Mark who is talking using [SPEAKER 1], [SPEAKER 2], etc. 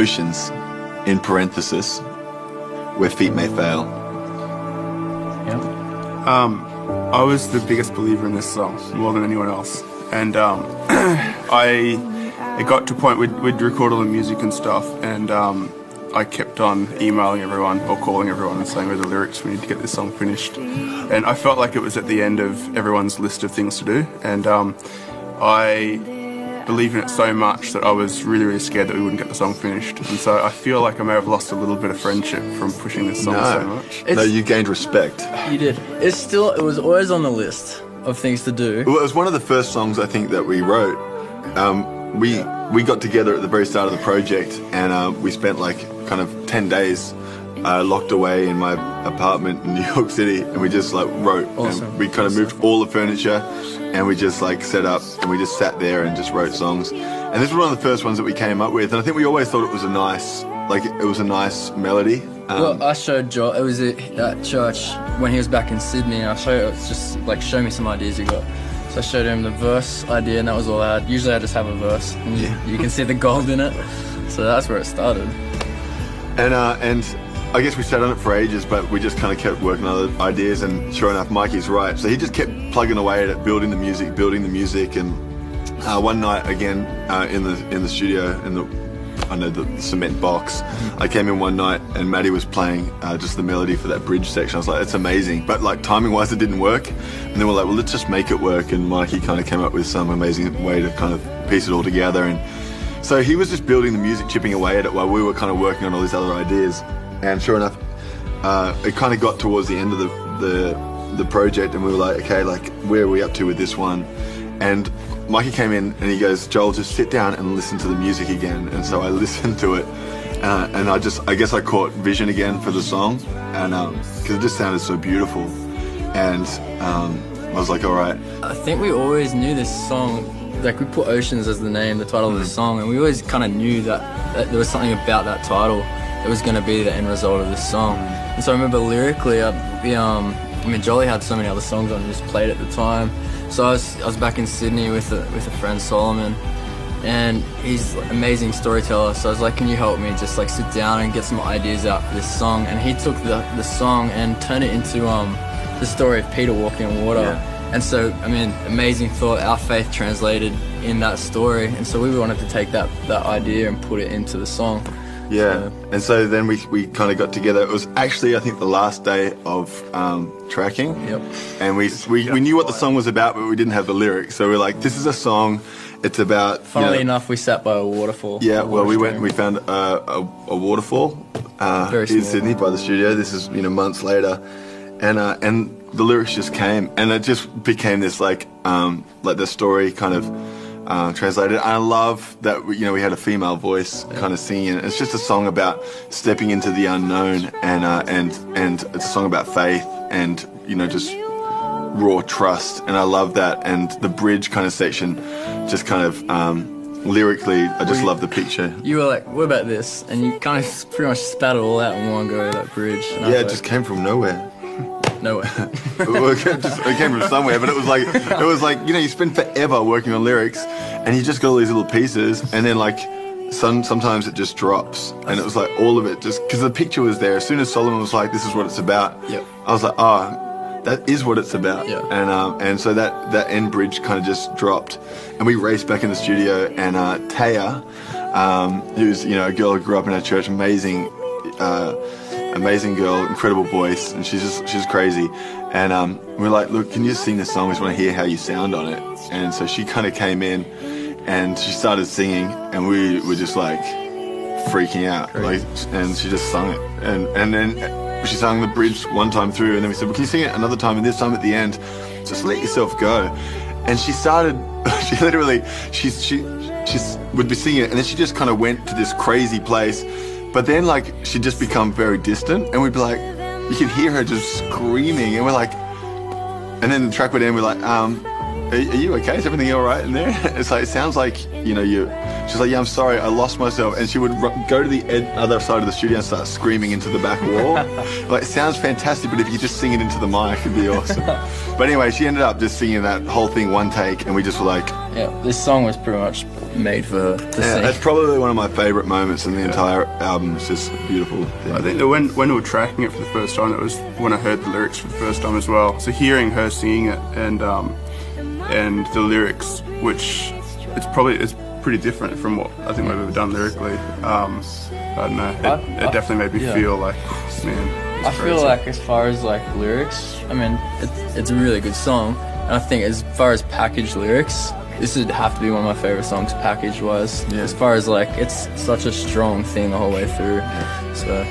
[SPEAKER 1] oceans, in parenthesis, where feet may fail.
[SPEAKER 2] Yeah. Um, I was the biggest believer in this song, more than anyone else. And um, I, it got to a point we'd, we'd record all the music and stuff, and um, I kept on emailing everyone or calling everyone and saying, "Where's the lyrics? We need to get this song finished." And I felt like it was at the end of everyone's list of things to do, and um, I believe in it so much that I was really, really scared that we wouldn't get the song finished. And so I feel like I may have lost a little bit of friendship from pushing this song
[SPEAKER 1] no.
[SPEAKER 2] so much.
[SPEAKER 1] It's, no, you gained respect.
[SPEAKER 3] You did. It's still, it was always on the list of things to do.
[SPEAKER 1] Well, it was one of the first songs I think that we wrote. Um, we we got together at the very start of the project, and uh, we spent like kind of ten days uh, locked away in my apartment in New York City, and we just like wrote.
[SPEAKER 3] Awesome.
[SPEAKER 1] And we kind of moved all the furniture, and we just like set up, and we just sat there and just wrote songs. And this was one of the first ones that we came up with, and I think we always thought it was a nice, like it was a nice melody.
[SPEAKER 3] Um, well, I showed Joel. It was at church when he was back in Sydney. And I showed it was just like show me some ideas you got. So I showed him the verse idea, and that was all I had. Usually I just have a verse, and yeah. you, you can see the gold in it. So that's where it started.
[SPEAKER 1] And uh, and I guess we sat on it for ages, but we just kind of kept working on other ideas. And sure enough, Mikey's right. So he just kept plugging away at it, building the music, building the music. And uh, one night again uh, in the in the studio in the I know the, cement box. I came in one night and Maddie was playing uh, just the melody for that bridge section. I was like, it's amazing, but like timing wise, it didn't work. And then we're like, well, let's just make it work. And Mikey kind of came up with some amazing way to kind of piece it all together. And so he was just building the music, chipping away at it while we were kind of working on all these other ideas. And sure enough, uh, it kind of got towards the end of the, the the project, and we were like, okay, like where are we up to with this one? And Mikey came in and he goes, Joel, just sit down and listen to the music again. And so I listened to it, uh, and I just, I guess I caught vision again for the song, and because um, it just sounded so beautiful, and um, I was like, all right.
[SPEAKER 3] I think we always knew this song like we put Oceans as the name, the title of the mm. song, and we always kind of knew that, that, there was something about that title that was going to be the end result of this song. And so I remember lyrically, I, the, um, I mean, Jolly had so many other songs on just played at the time. So I was, I was back in Sydney with a, with a friend Salomon, and he's an amazing storyteller. So I was like, "Can you help me just like sit down and get some ideas out for this song?" And he took the the song and turned it into um the story of Peter walking on water. Yeah. And so, I mean, amazing thought, our faith translated in that story. And so we wanted to take that, that idea and put it into the song.
[SPEAKER 1] Yeah. So, and so then we, we kind of got together. It was actually, I think, the last day of um, tracking.
[SPEAKER 3] Yep.
[SPEAKER 1] And we, we, we knew what the song was about, but we didn't have the lyrics. So we are like, this is a song. It's about.
[SPEAKER 3] Funnily
[SPEAKER 1] you
[SPEAKER 3] know, enough, we sat by a waterfall.
[SPEAKER 1] Yeah, well, we went and we found a, a, a waterfall uh, in Sydney by the studio. This is, you know, months later. And, uh, and the lyrics just came, and it just became this like um, like the story kind of uh, translated. I love that you know we had a female voice kind of singing. It's just a song about stepping into the unknown, and uh, and and it's a song about faith and you know just raw trust. And I love that. And the bridge kind of section, just kind of. Um, lyrically, I just love the picture.
[SPEAKER 3] You were like, "What about this?" And you kind of pretty much spat it all out in one go. That bridge.
[SPEAKER 1] yeah, it like, just came from nowhere.
[SPEAKER 3] Nowhere.
[SPEAKER 1] it, came just, it came from somewhere, but it was like it was like you know you spend forever working on lyrics, and you just got all these little pieces, and then like some sometimes it just drops, and it was like all of it just because the picture was there. As soon as Salomon was like, "This is what it's about,"
[SPEAKER 3] yep.
[SPEAKER 1] I was like, "Oh." That is what it's about,
[SPEAKER 3] yeah.
[SPEAKER 1] and um, and so that that end bridge kind of just dropped, and we raced back in the studio, and uh, Taya, um, who's you know a girl who grew up in our church, amazing uh, amazing girl, incredible voice, and she's just she's crazy. And um, we're like, look, can you sing this song? We just want to hear how you sound on it. And so she kind of came in, and she started singing, and we were just like freaking out, like, and she just sung it, and and then she sang the bridge one time through, and then we said, well, can you sing it another time? And this time at the end, just let yourself go. And she started, she literally, she's she she would be singing it, and then she just kind of went to this crazy place but then, like, she'd just become very distant, and we'd be like, you could hear her just screaming, and we're like, and then the track would end, we're like, um, are, are you okay? Is everything all right in there? It's like, it sounds like, you know, you, she's like, yeah, I'm sorry, I lost myself. And she would go to the ed- other side of the studio and start screaming into the back wall. like, it sounds fantastic, but if you just sing it into the mic, it'd be awesome. but anyway, she ended up just singing that whole thing one take, and we just were like,
[SPEAKER 3] yeah, this song was pretty much made for her to
[SPEAKER 1] Yeah,
[SPEAKER 3] sing.
[SPEAKER 1] that's probably one of my favourite moments in the entire album. It's just beautiful.
[SPEAKER 2] I think that when when we were tracking it for the first time, it was when I heard the lyrics for the first time as well. So hearing her singing it and um, and the lyrics, which it's probably it's pretty different from what I think we've ever done lyrically. Um, I don't know. It,
[SPEAKER 3] I-
[SPEAKER 2] it definitely made me
[SPEAKER 3] yeah.
[SPEAKER 2] feel like, man. it's
[SPEAKER 3] I feel like as far as like lyrics, I mean, it's, it's a really good song. And I think as far as packaged lyrics, this would have to be one of my favorite songs package wise.
[SPEAKER 1] Yeah.
[SPEAKER 3] As far as like, it's such a strong thing the whole way through. So